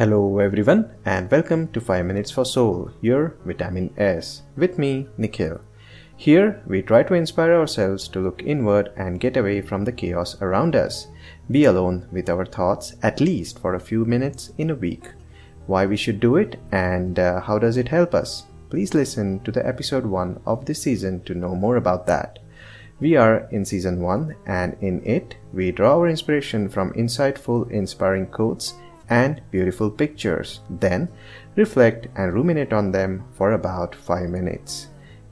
Hello everyone and welcome to 5 Minutes for Soul, your Vitamin S, with me, Nikhil. Here, we try to inspire ourselves to look inward and get away from the chaos around us. Be alone with our thoughts at least for a few minutes in a week. Why we should do it and uh, how does it help us? Please listen to the episode 1 of this season to know more about that. We are in season 1 and in it, we draw our inspiration from insightful, inspiring quotes and beautiful pictures. Then reflect and ruminate on them for about 5 minutes.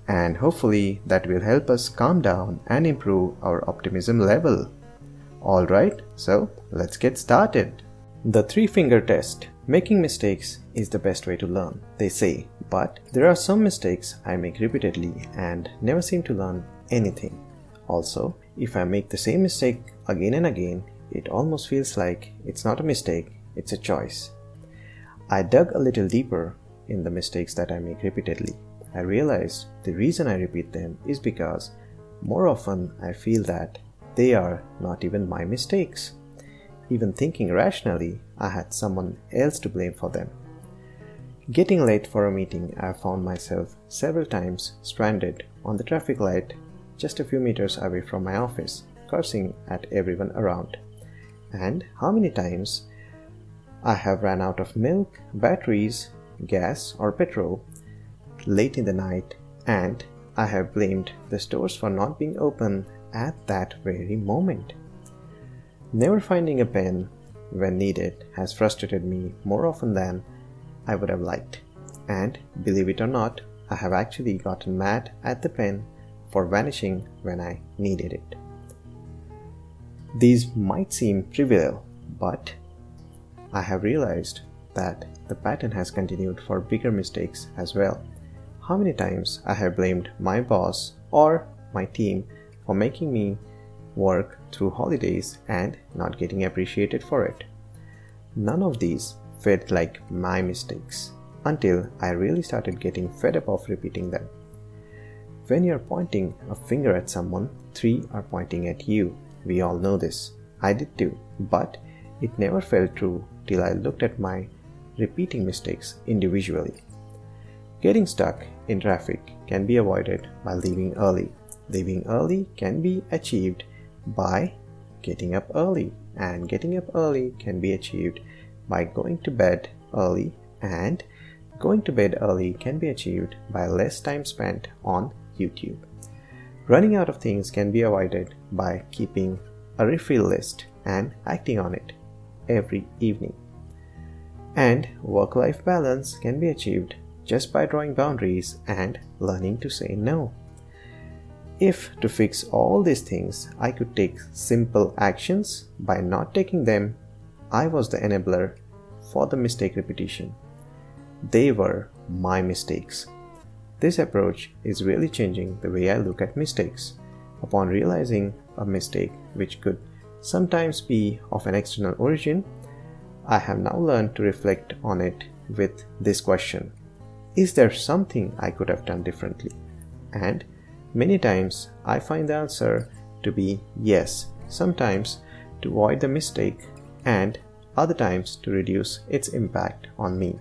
And hopefully that will help us calm down and improve our optimism level. Alright, so let's get started. The three finger test. Making mistakes is the best way to learn, they say, but there are some mistakes I make repeatedly and never seem to learn anything. Also, if I make the same mistake again and again, it almost feels like it's not a mistake it's a choice. I dug a little deeper in the mistakes that I make repeatedly. I realized the reason I repeat them is because more often I feel that they are not even my mistakes. Even thinking rationally, I had someone else to blame for them. Getting late for a meeting, I found myself several times stranded on the traffic light just a few meters away from my office, cursing at everyone around. And how many times I have ran out of milk, batteries, gas, or petrol late in the night, and I have blamed the stores for not being open at that very moment. Never finding a pen when needed has frustrated me more often than I would have liked. And believe it or not, I have actually gotten mad at the pen for vanishing when I needed it. These might seem trivial, but I have realized that the pattern has continued for bigger mistakes as well. How many times I have blamed my boss or my team for making me work through holidays and not getting appreciated for it. None of these felt like my mistakes until I really started getting fed up of repeating them. When you're pointing a finger at someone, three are pointing at you. We all know this. I did too, but it never felt true till I looked at my repeating mistakes individually. Getting stuck in traffic can be avoided by leaving early. Leaving early can be achieved by getting up early, and getting up early can be achieved by going to bed early, and going to bed early can be achieved by less time spent on YouTube. Running out of things can be avoided by keeping a refill list and acting on it every evening. And work life balance can be achieved just by drawing boundaries and learning to say no. If to fix all these things I could take simple actions, by not taking them, I was the enabler for the mistake repetition. They were my mistakes. This approach is really changing the way I look at mistakes. Upon realizing a mistake which could sometimes be of an external origin, I have now learned to reflect on it with this question Is there something I could have done differently? And many times I find the answer to be yes, sometimes to avoid the mistake, and other times to reduce its impact on me.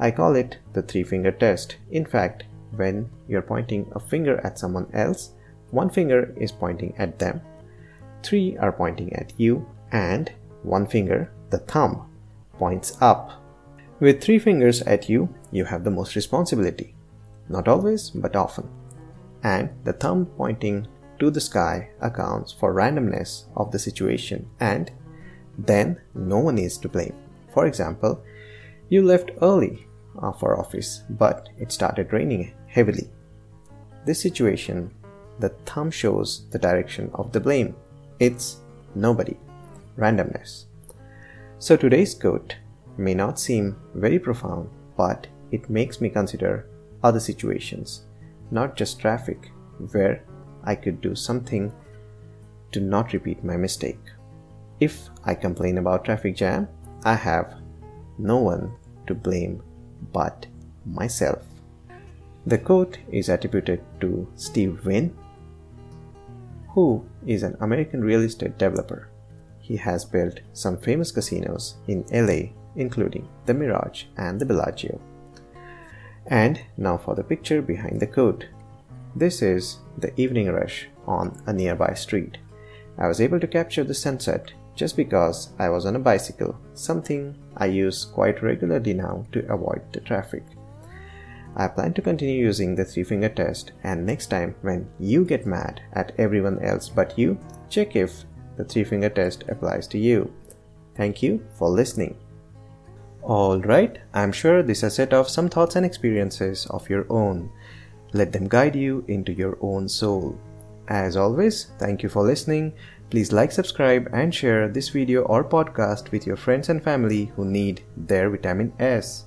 I call it the three finger test. In fact, when you're pointing a finger at someone else, one finger is pointing at them three are pointing at you, and one finger, the thumb, points up. With three fingers at you, you have the most responsibility. Not always, but often. And the thumb pointing to the sky accounts for randomness of the situation, and then no one is to blame. For example, you left early uh, for office, but it started raining heavily. This situation, the thumb shows the direction of the blame it's nobody. Randomness. So today's quote may not seem very profound, but it makes me consider other situations, not just traffic, where I could do something to not repeat my mistake. If I complain about traffic jam, I have no one to blame but myself. The quote is attributed to Steve Wynn, who is an American real estate developer. he has built some famous casinos in LA, including the Mirage and the Bellagio. And now for the picture behind the quote. This is the evening rush on a nearby street. I was able to capture the sunset just because I was on a bicycle, something I use quite regularly now to avoid the traffic. I plan to continue using the three finger test, and next time when you get mad at everyone else but you, check if the three finger test applies to you. Thank you for listening. Alright, I'm sure this has set off some thoughts and experiences of your own. Let them guide you into your own soul. As always, thank you for listening. Please like, subscribe, and share this video or podcast with your friends and family who need their vitamin S.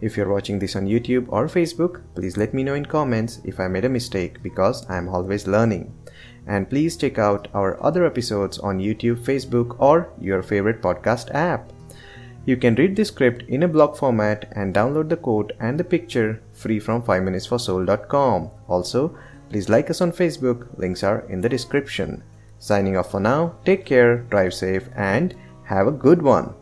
If you're watching this on YouTube or Facebook, please let me know in comments if I made a mistake because I'm always learning. And please check out our other episodes on YouTube, Facebook, or your favorite podcast app. You can read the script in a blog format and download the quote and the picture free from 5minutesforsoul.com. Also, please like us on Facebook, links are in the description. Signing off for now, take care, drive safe, and have a good one.